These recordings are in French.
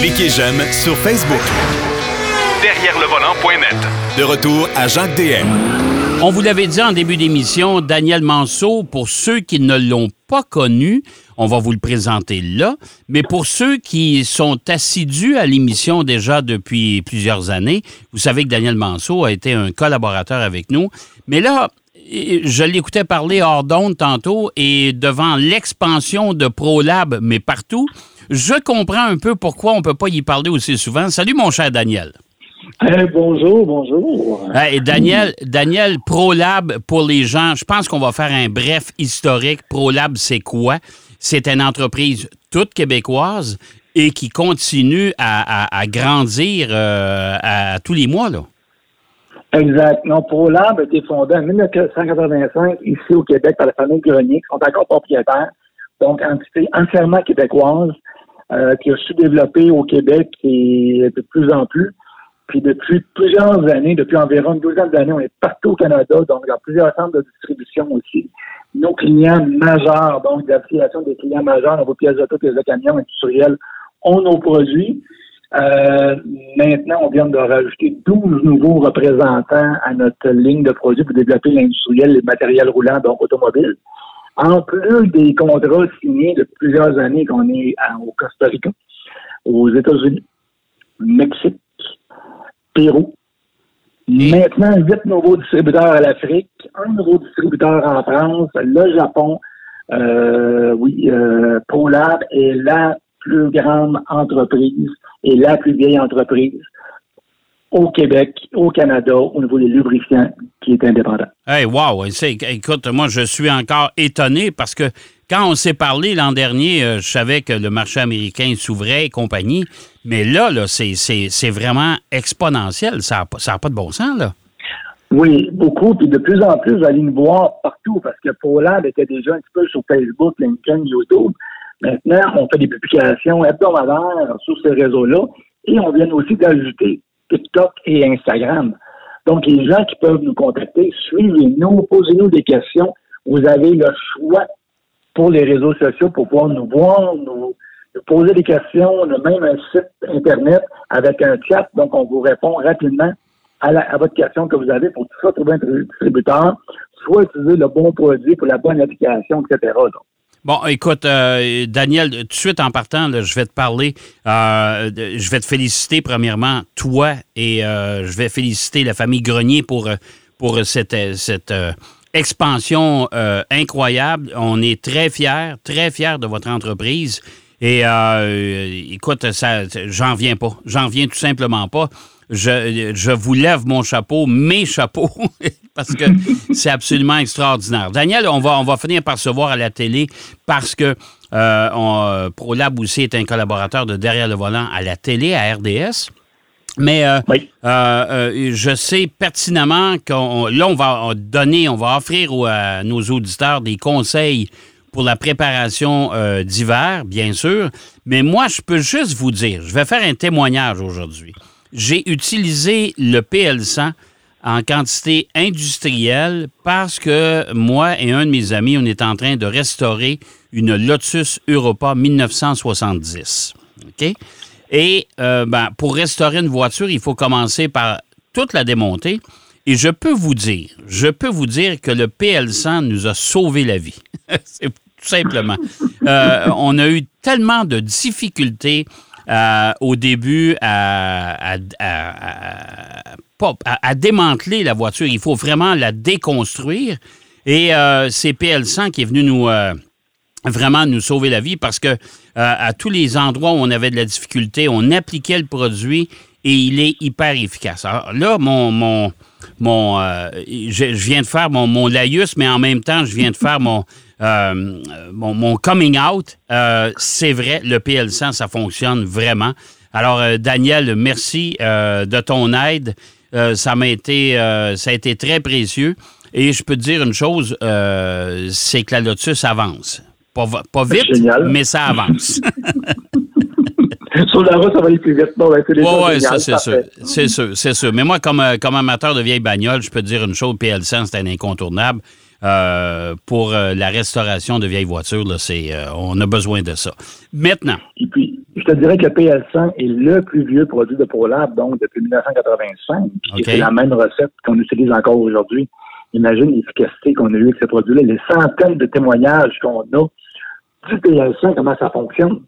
Cliquez j'aime sur Facebook. Derrière le volant.net. De retour à Jacques DM. On vous l'avait dit en début d'émission, Daniel Manceau, pour ceux qui ne l'ont pas connu, on va vous le présenter là, mais pour ceux qui sont assidus à l'émission déjà depuis plusieurs années, vous savez que Daniel Manceau a été un collaborateur avec nous, mais là, je l'écoutais parler hors d'onde tantôt et devant l'expansion de ProLab, mais partout, je comprends un peu pourquoi on ne peut pas y parler aussi souvent. Salut mon cher Daniel. Eh, bonjour, bonjour. Daniel, Daniel, ProLab, pour les gens, je pense qu'on va faire un bref historique. ProLab, c'est quoi? C'est une entreprise toute québécoise et qui continue à, grandir euh, à, tous les mois. Là. Exact. Non, ProLab a été fondé en 1985 ici au Québec par la famille Grenier, qui sont encore propriétaires. Donc, entité entièrement québécoise euh, qui a su développer au Québec et de plus en plus. Puis depuis plusieurs années, depuis environ une douzaine d'années, on est partout au Canada, donc a plusieurs centres de distribution aussi. Nos clients majeurs, donc l'affiliation des clients majeurs dans vos pièces d'auto, pièces de camions industriels, ont nos produits. Euh, maintenant, on vient de rajouter 12 nouveaux représentants à notre ligne de produits pour développer l'industriel, les matériels roulants, donc automobiles. En plus des contrats signés depuis plusieurs années qu'on est au Costa Rica, aux États-Unis, Mexique, Pérou. Maintenant, huit nouveaux distributeurs à l'Afrique, un nouveau distributeur en France, le Japon. Euh, oui, euh, ProLab est la plus grande entreprise et la plus vieille entreprise au Québec, au Canada, au niveau des lubrifiants, qui est indépendant. Hey, wow! Écoute, moi, je suis encore étonné parce que quand on s'est parlé l'an dernier, euh, je savais que le marché américain s'ouvrait et compagnie, mais là, là c'est vraiment exponentiel. Ça n'a pas de bon sens, là. Oui, beaucoup. Puis de plus en plus, vous allez nous voir partout parce que ProLab était déjà un petit peu sur Facebook, LinkedIn, YouTube. Maintenant, on fait des publications hebdomadaires sur ces réseaux-là et on vient aussi d'ajouter TikTok et Instagram. Donc, les gens qui peuvent nous contacter, suivez-nous, posez-nous des questions. Vous avez le choix pour les réseaux sociaux pour pouvoir nous voir, nous, poser des questions. On a même un site Internet avec un chat, donc on vous répond rapidement à, votre question que vous avez pour soit trouver un distributeur, soit utiliser le bon produit pour la bonne application, etc. Bon, écoute, euh, Daniel, tout de suite en partant, je vais te parler, euh, je vais te féliciter premièrement, toi, et euh, je vais féliciter la famille Grenier pour, pour cette, cette expansion incroyable. On est très fiers, très fiers de votre entreprise. Et écoute, ça, j'en viens pas. J'en viens tout simplement pas. Je, je vous lève mon chapeau, mes chapeaux, parce que c'est absolument extraordinaire. Daniel, on va, on va finir par se voir à la télé parce que euh, on, ProLab aussi est un collaborateur de Derrière le volant à la télé, à RDS. Mais euh, euh, euh, je sais pertinemment qu'on là, on va donner, on va offrir à nos auditeurs des conseils pour la préparation d'hiver, bien sûr. Mais moi, je peux juste vous dire, je vais faire un témoignage aujourd'hui. J'ai utilisé le PL100 en quantité industrielle parce que moi et un de mes amis, on est en train de restaurer une Lotus Europa 1970. OK? Et euh, ben, pour restaurer une voiture, il faut commencer par toute la démonter. Et je peux vous dire, je peux vous dire que le PL100 nous a sauvé la vie. C'est tout simplement. Euh, on a eu tellement de difficultés euh, au début à, démanteler la voiture. Il faut vraiment la déconstruire. Et euh, c'est PL100 qui est venu nous euh, vraiment nous sauver la vie parce que à tous les endroits où on avait de la difficulté, on appliquait le produit et il est hyper efficace. Alors là, mon, mon, mon je, viens de faire mon, mon laïus, mais en même temps, je viens de faire mon, euh, mon, coming out, euh, c'est vrai, le PL100, ça fonctionne vraiment. Alors, euh, Daniel, merci de ton aide. ça m'a été, ça a été très précieux. Et je peux te dire une chose, c'est que la Lotus avance. Pas, vite, mais ça avance. Sur la route, ça va aller plus vite. oui, ça, c'est sûr. C'est sûr, c'est sûr. Mais moi, comme, comme amateur de vieilles bagnoles, je peux te dire une chose, PL100, c'est un incontournable. Euh, pour euh, la restauration de vieilles voitures. Là, c'est, euh, on a besoin de ça. Maintenant. Et puis, je te dirais que le PL100 est le plus vieux produit de ProLab, donc depuis 1985. OK. Et c'est la même recette qu'on utilise encore aujourd'hui. Imagine l'efficacité qu'on a eue avec ce produit-là, les centaines de témoignages qu'on a du PL100, comment ça fonctionne.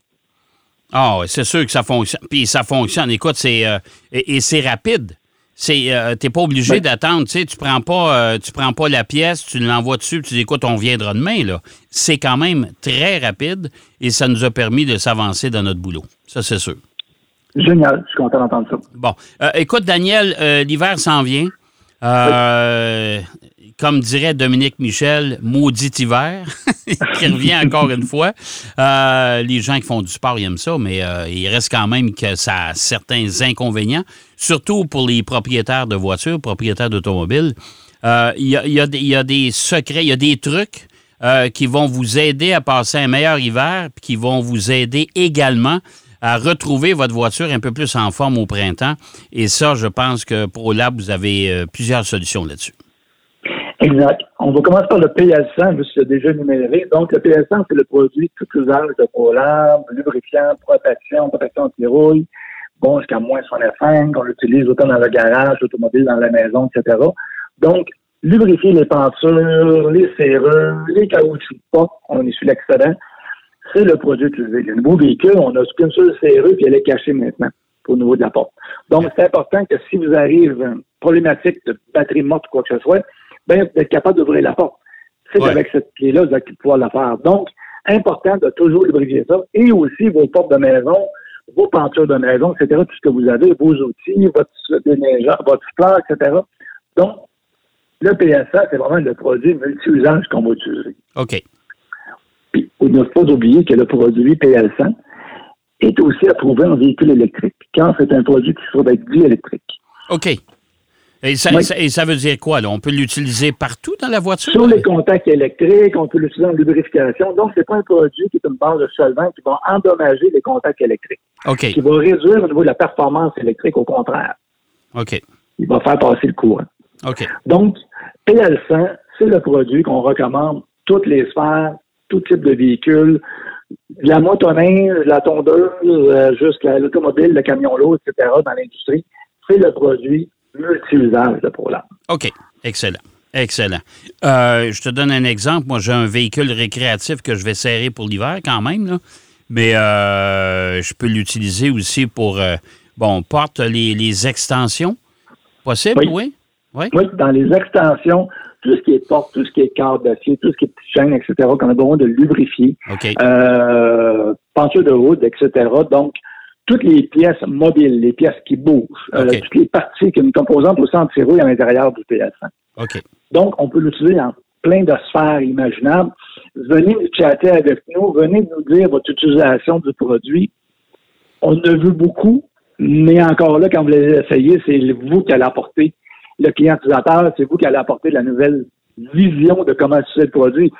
Ah, oui, c'est sûr que ça fonctionne. Puis ça fonctionne. Écoute, c'est euh, et, et c'est rapide. C'est, euh, t'es pas obligé Oui. d'attendre. Tu sais, tu prends pas, euh, tu prends pas la pièce, tu l'envoies dessus, puis tu dis écoute, on viendra demain là. C'est quand même très rapide et ça nous a permis de s'avancer dans notre boulot. Ça, c'est sûr. Génial, je suis content d'entendre ça. Bon, Euh, écoute, Daniel, l'hiver s'en vient. Euh, Comme dirait Dominique Michel, maudit hiver, qui revient encore une fois. Euh, les gens qui font du sport, ils aiment ça, mais euh, il reste quand même que ça a certains inconvénients, surtout pour les propriétaires de voitures, propriétaires d'automobiles. Euh, Il y, a, y a des- secrets, il y a des trucs qui vont vous aider à passer un meilleur hiver, puis qui vont vous aider également à retrouver votre voiture un peu plus en forme au printemps. Et ça, je pense que pour Lab, vous avez plusieurs solutions là-dessus. Exact. On va commencer par le PL100, juste déjà numéré. Donc, le PL100, c'est le produit tout usage de ProLab, lubrifiant, protection, protection anti-rouille, bon jusqu'à moins 65, on l'utilise autant dans le garage, l'automobile, dans la maison, etc. Donc, lubrifier les pentures, les serrures, les caoutchoucs porte, on est sur l'excédent, c'est le produit utilisé. Le nouveau véhicule, on a qu'une seule serrure, puis elle est cachée maintenant au niveau de la porte. Donc, c'est important que si vous arrive une problématique de batterie morte ou quoi que ce soit, ben, d'être capable d'ouvrir la porte. C'est Ouais. avec cette clé-là, vous allez pouvoir la faire. Donc, important de toujours lubrifier ça. Et aussi vos portes de maison, vos pentures de maison, etc., tout ce que vous avez, vos outils, votre déneigeur, votre fleur, etc. Donc, le PSA, c'est vraiment le produit multi-usage qu'on va utiliser. OK. Puis, il ne faut pas oublier que le produit PL100 est aussi approuvé en véhicule électrique, quand c'est un produit qui sera d'être dit électrique. OK. Et ça, Oui. ça- et ça veut dire quoi? Là? On peut l'utiliser partout dans la voiture? Sur les contacts électriques, on peut l'utiliser en lubrification. Donc, c'est pas un produit qui est une base de solvant qui va endommager les contacts électriques, OK. qui va réduire au niveau de la performance électrique, au contraire. OK. Il va faire passer le courant. OK. Donc, PL100, c'est le produit qu'on recommande toutes les sphères, tout type de véhicule, la motoneige, la tondeuse, euh, jusqu'à l'automobile, le camion lourd, etc., dans l'industrie. C'est le produit multi-usage de ProLab. OK. Excellent. Excellent. Euh, je te donne un exemple. Moi, j'ai un véhicule récréatif que je vais serrer pour l'hiver quand même, là. mais euh, je peux l'utiliser aussi pour, euh, bon, porte les, les extensions. Possible, Oui. oui? Oui? Oui, dans les extensions, tout ce qui est porte, tout ce qui est cadre d'acier, tout ce qui est petite chaîne, etc., qu'on a besoin de lubrifier, OK. euh, peinture de route, etc. Donc, toutes les pièces mobiles, les pièces qui bougent, euh, toutes les parties qui ont une composante aussi anti-rouille à l'intérieur du PS1. OK. Donc, on peut l'utiliser dans plein de sphères imaginables. Venez nous chatter avec nous, venez nous dire votre utilisation du produit. On en a vu beaucoup, mais encore là, quand vous l'avez essayé, c'est vous qui allez apporter le client utilisateur, c'est vous qui allez apporter la nouvelle vision de comment utiliser le produit.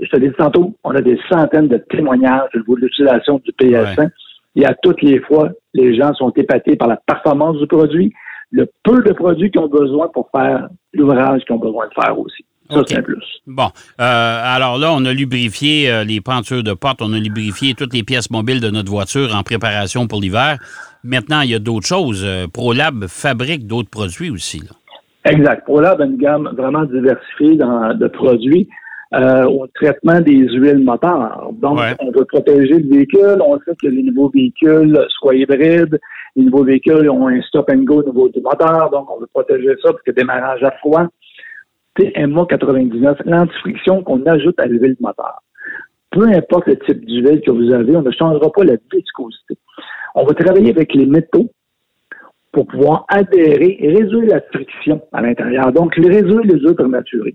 Je te l'ai dit tantôt, on a des centaines de témoignages au niveau de l'utilisation du PS1. Et à toutes les fois, les gens sont épatés par la performance du produit, le peu de produits qu'ils ont besoin pour faire l'ouvrage qu'ils ont besoin de faire aussi. Ça, c'est un plus. Bon, euh, alors là, on a lubrifié euh, les pentures de porte, on a lubrifié toutes les pièces mobiles de notre voiture en préparation pour l'hiver. Maintenant, il y a d'autres choses. Euh, ProLab fabrique d'autres produits aussi. Là. Exact. ProLab a une gamme vraiment diversifiée dans, de produits euh, au traitement des huiles moteurs. Donc, Ouais. on veut protéger le véhicule. On sait que les nouveaux véhicules soient hybrides. Les nouveaux véhicules ont un stop and go au niveau du moteur. Donc, on veut protéger ça parce que démarrage à froid. TMA 99, l'antifriction qu'on ajoute à l'huile moteur. Peu importe le type d'huile que vous avez, on ne changera pas la viscosité. On va travailler avec les métaux pour pouvoir adhérer et réduire la friction à l'intérieur. Donc, réduire les œufs prématurés.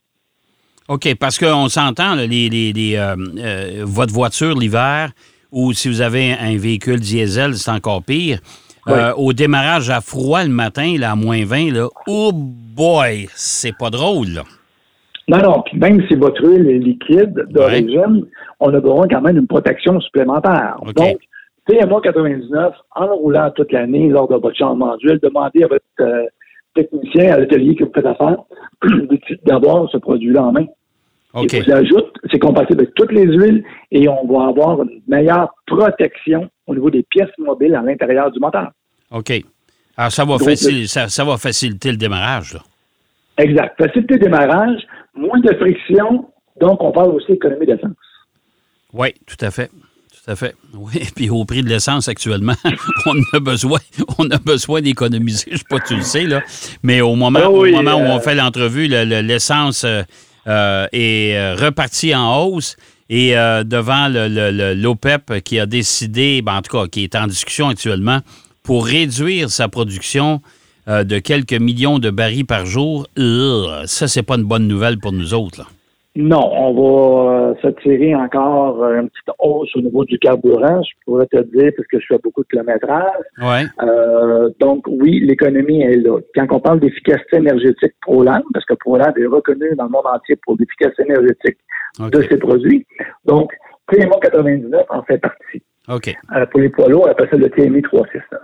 OK, parce qu'on s'entend, les, les- les, euh, euh, votre voiture l'hiver, ou si vous avez un véhicule diesel, c'est encore pire. Euh, au démarrage à froid le matin, là, à moins 20, là, oh boy, c'est pas drôle. Là. Non, non, puis même si votre huile est liquide d'origine, on a besoin quand même d'une protection supplémentaire. Donc, TMA 99, en roulant toute l'année lors de votre changement d'huile, demandez à votre technicien à l'atelier que vous faites affaire d'avoir ce produit-là en main. OK. Et l'ajoute, c'est compatible avec toutes les huiles et on va avoir une meilleure protection au niveau des pièces mobiles à l'intérieur du moteur. OK. Alors, ça va, facil- ça, ça va faciliter le démarrage, là. Exact. Facilité de démarrage, moins de friction, donc on parle aussi d'économie d'essence. Oui, tout à fait. Tout à fait. Oui, puis au prix de l'essence actuellement, on a besoin, on a besoin d'économiser. Je sais pas, tu le sais, là. Mais au moment, Ah oui, au moment où euh, on fait l'entrevue, le- le- l'essence euh, euh, est euh, repartie en hausse. Et euh, devant le- le- le- l'OPEP qui a décidé, ben, en tout cas, qui est en discussion actuellement, pour réduire sa production euh, de quelques millions de barils par jour, euh, ça, c'est pas une bonne nouvelle pour nous autres. Là. Non, on va euh, se tirer encore une petite hausse au niveau du carburant, je pourrais te dire, parce que je fais beaucoup de kilométrage. Ouais. Euh, donc, oui, l'économie est là. Quand on parle d'efficacité énergétique ProLab, parce que ProLab est reconnu dans le monde entier pour l'efficacité énergétique de ses produits, donc TMA 99 en fait partie. Euh, pour les poids lourds, on appelle ça le TMI 369.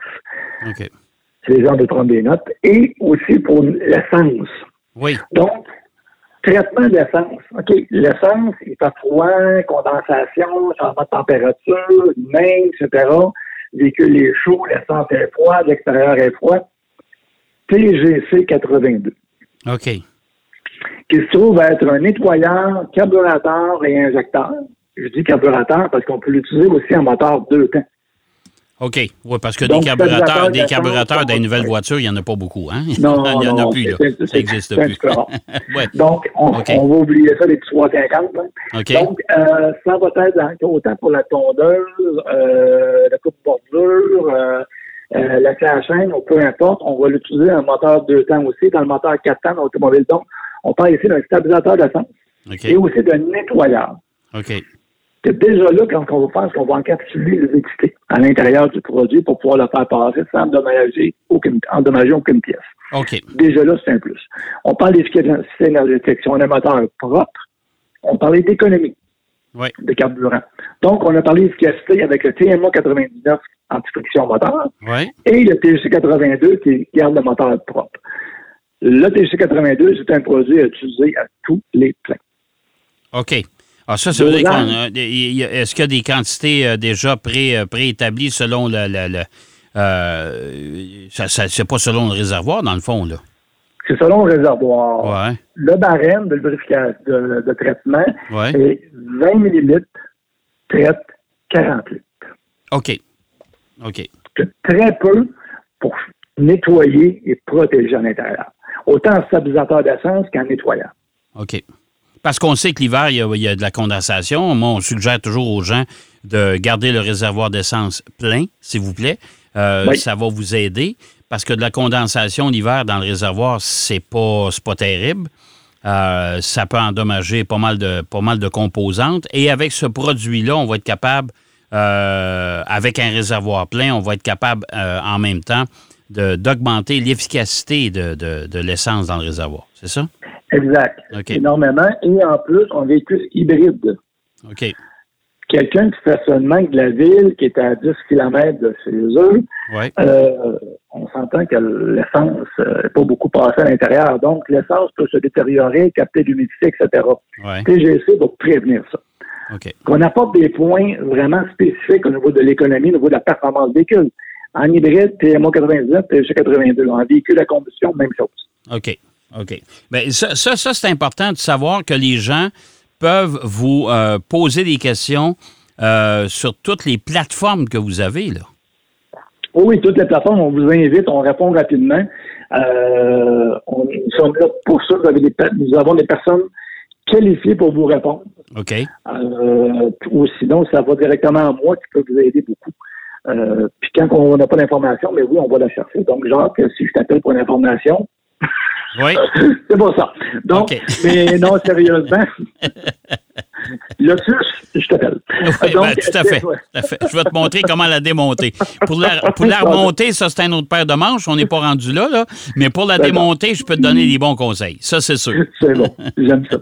OK. C'est les gens de prendre des notes. Et aussi pour l'essence. Oui. Donc, traitement d'essence. OK, l'essence, il fait froid, condensation, changement de température, main, etc. Le véhicule est chaud, l'essence est froide, l'extérieur est froid. TGC 82, OK. qui se trouve être un nettoyeur, carburateur et injecteur. Je dis carburateur parce qu'on peut l'utiliser aussi en moteur deux temps. OK. Oui, parce que Donc, des carburateurs, des carburateurs va- nouvelles voitures, il n'y en a pas beaucoup, hein? Non, il n'y en non, a plus, là. Ça n'existe plus. ouais. Donc, on, va oublier ça, les petits 350. hein. Donc, euh, ça va être dans- autant pour la tondeuse, euh, la coupe bordure, euh, la clé à chaîne, ou peu importe. On va l'utiliser un moteur deux temps aussi, dans le moteur quatre temps dans l'automobile. Donc, on parle ici d'un stabilisateur d'essence OK. et aussi d'un nettoyeur. OK. Que déjà là, quand on va faire, c'est qu'on va encapsuler l'humidité à l'intérieur du produit pour pouvoir le faire passer sans endommager aucune, endommager aucune pièce. OK. Déjà là, c'est un plus. On parle d'efficacité énergétique. Si on a un moteur propre, on parlait d'économie Oui. de carburant. Donc, on a parlé d'efficacité avec le TMA 99 anti-friction moteur Oui. et le TGC 82 qui garde le moteur propre. Le TGC 82, c'est un produit à utiliser à tous les plans. OK. Ah, ça, ça veut dire qu'on Est-ce qu'il y a des quantités euh, déjà pré, euh, préétablies selon le. le- le- euh, ça, ça- c'est pas selon le réservoir, dans le fond, là. C'est selon le réservoir. Ouais. Le barème de, lubrification- de, de traitement Ouais. est 20 millilitres, traite 40 litres. OK. OK. Très peu pour nettoyer et protéger à l'intérieur. Autant en stabilisateur d'essence qu'en nettoyant. OK. Parce qu'on sait que l'hiver, il y, a, il y a de la condensation. Moi, on suggère toujours aux gens de garder le réservoir d'essence plein, s'il vous plaît. Euh, Oui. Ça va vous aider. Parce que de la condensation l'hiver dans le réservoir, c'est pas, c'est pas terrible. Euh, ça peut endommager pas mal, de, pas mal de composantes. Et avec ce produit-là, on va être capable, euh, avec un réservoir plein, on va être capable euh, en même temps de- d'augmenter l'efficacité de, de- de l'essence dans le réservoir. C'est ça? Exact. Énormément. Et en plus, on véhicule hybride. OK. Quelqu'un qui fait seulement de la ville, qui est à 10 km de chez eux, euh, on s'entend que l'essence n'est pas beaucoup passée à l'intérieur. Donc, l'essence peut se détériorer, capter l'humidité, etc. Oui. TGC va prévenir ça. OK. qu'on apporte des points vraiment spécifiques au niveau de l'économie, au niveau de la performance du véhicule. En hybride, TMA 99, TG 82. En véhicule à combustion, même chose. OK. OK. Bien, ça, ça, ça, c'est important de savoir que les gens peuvent vous euh, poser des questions euh, sur toutes les plateformes que vous avez, là. Oui, oui, toutes les plateformes, on vous invite, on répond rapidement. Euh, on, nous sommes là pour ça. Vous avez des, pe- nous avons des personnes qualifiées pour vous répondre. OK. Ou sinon, ça va directement à moi qui peut vous aider beaucoup. Euh, puis quand on n'a pas d'information, mais oui, on va la chercher. Donc, genre, si je t'appelle pour une information, Oui. c'est pas ça. Donc, mais non, sérieusement, Lotus, je t'appelle. Oui, Donc, ben, tout à fait. tout à fait. Je vais te montrer comment la démonter. Pour la, pour la remonter, ça, c'est un autre paire de manches. On n'est pas rendu là, là. Mais pour la D'accord. démonter, je peux te donner des bons conseils. Ça, c'est sûr. C'est bon, j'aime ça.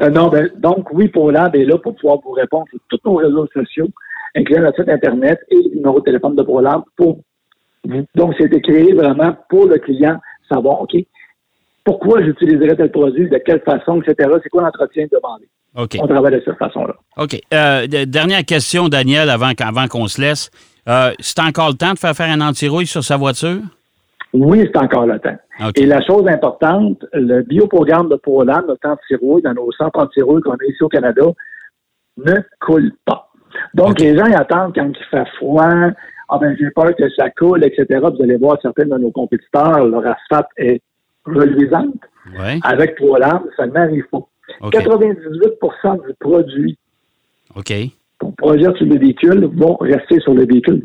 Euh, non, ben, donc, oui, ProLab est là pour pouvoir vous répondre sur tous nos réseaux sociaux, incluant notre site Internet et le numéro de téléphone de ProLab pour. Donc, c'était créé vraiment pour le client savoir, OK, pourquoi j'utiliserais tel produit, de quelle façon, etc. C'est quoi l'entretien demandé. OK. On travaille de cette façon-là. OK. Euh, de- dernière question, Daniel, avant, qu'- avant qu'on se laisse. Euh, c'est encore le temps de faire faire un anti-rouille sur sa voiture? Oui, c'est encore le temps. OK. Et la chose importante, le bioprogramme de Poland, notre anti-rouille, dans nos centres anti-rouille qu'on a ici au Canada, ne coule pas. Donc, les gens ils attendent quand il fait froid. Ah ben, j'ai peur que ça coule, etc. Vous allez voir certains de nos compétiteurs, leur asphalte est reluisante. Avec Poland, ça n'arrive pas. OK. 98% du produit OK. qu'on projette sur le véhicule vont rester sur le véhicule,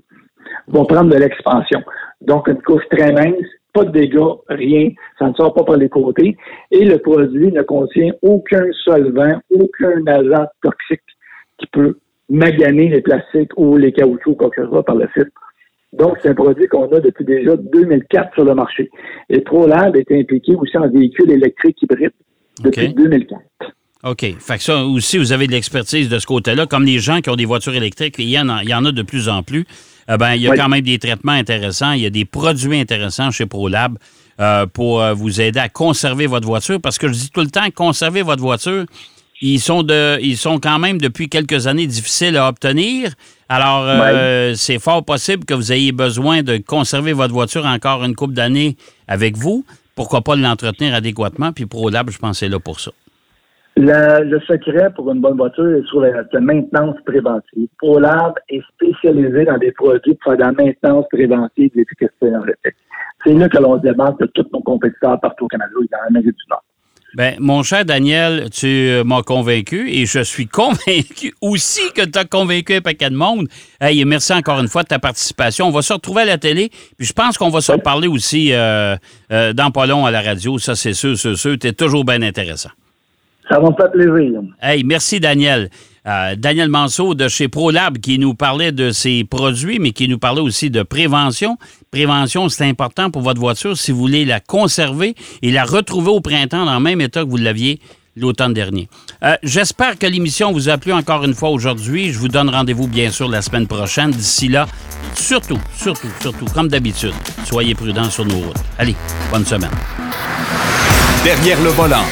vont prendre de l'expansion. Donc, une couche très mince, pas de dégâts, rien, ça ne sort pas par les côtés. Et le produit ne contient aucun solvant, aucun agent toxique qui peut maganer les plastiques ou les caoutchoucs, quoi que ce soit par le site. Donc, c'est un produit qu'on a depuis déjà 2004 sur le marché. Et ProLab est impliqué aussi en véhicules électriques hybrides depuis OK. 2004. OK. Fait que ça aussi, vous avez de l'expertise de ce côté-là. Comme les gens qui ont des voitures électriques, il y en a, il y en a de plus en plus. Eh ben, il y a Oui. quand même des traitements intéressants. Il y a des produits intéressants chez ProLab euh, pour euh, vous aider à conserver votre voiture. Parce que je dis tout le temps, conserver votre voiture, ils sont de, ils sont quand même depuis quelques années difficiles à obtenir. Alors, euh, c'est fort possible que vous ayez besoin de conserver votre voiture encore une couple d'années avec vous. Pourquoi pas l'entretenir adéquatement? Puis ProLab, je pense, c'est là pour ça. Le, le secret pour une bonne voiture est sur la, la maintenance préventive. ProLab est spécialisé dans des produits pour faire de la maintenance préventive de l'efficacité énergétique. C'est là que l'on demande de tous nos compétiteurs partout au Canada et dans l'Amérique du Nord. Ben, mon cher Daniel, tu euh, m'as convaincu et je suis convaincu aussi que tu as convaincu un paquet de monde. Hey, merci encore une fois de ta participation. On va se retrouver à la télé, puis je pense qu'on va se reparler aussi euh, euh, dans pas long à la radio. Ça, c'est sûr, c'est sûr. Tu es toujours bien intéressant. Ça va me faire plaisir. Hey, merci Daniel. Euh, Daniel Manceau de chez ProLab qui nous parlait de ses produits, mais qui nous parlait aussi de prévention. Prévention, c'est important pour votre voiture si vous voulez la conserver et la retrouver au printemps dans le même état que vous l'aviez l'automne dernier. Euh, J'espère que l'émission vous a plu encore une fois aujourd'hui. Je vous donne rendez-vous bien sûr la semaine prochaine. D'ici là, surtout, surtout, surtout, comme d'habitude, soyez prudents sur nos routes. Allez, bonne semaine. Derrière le volant.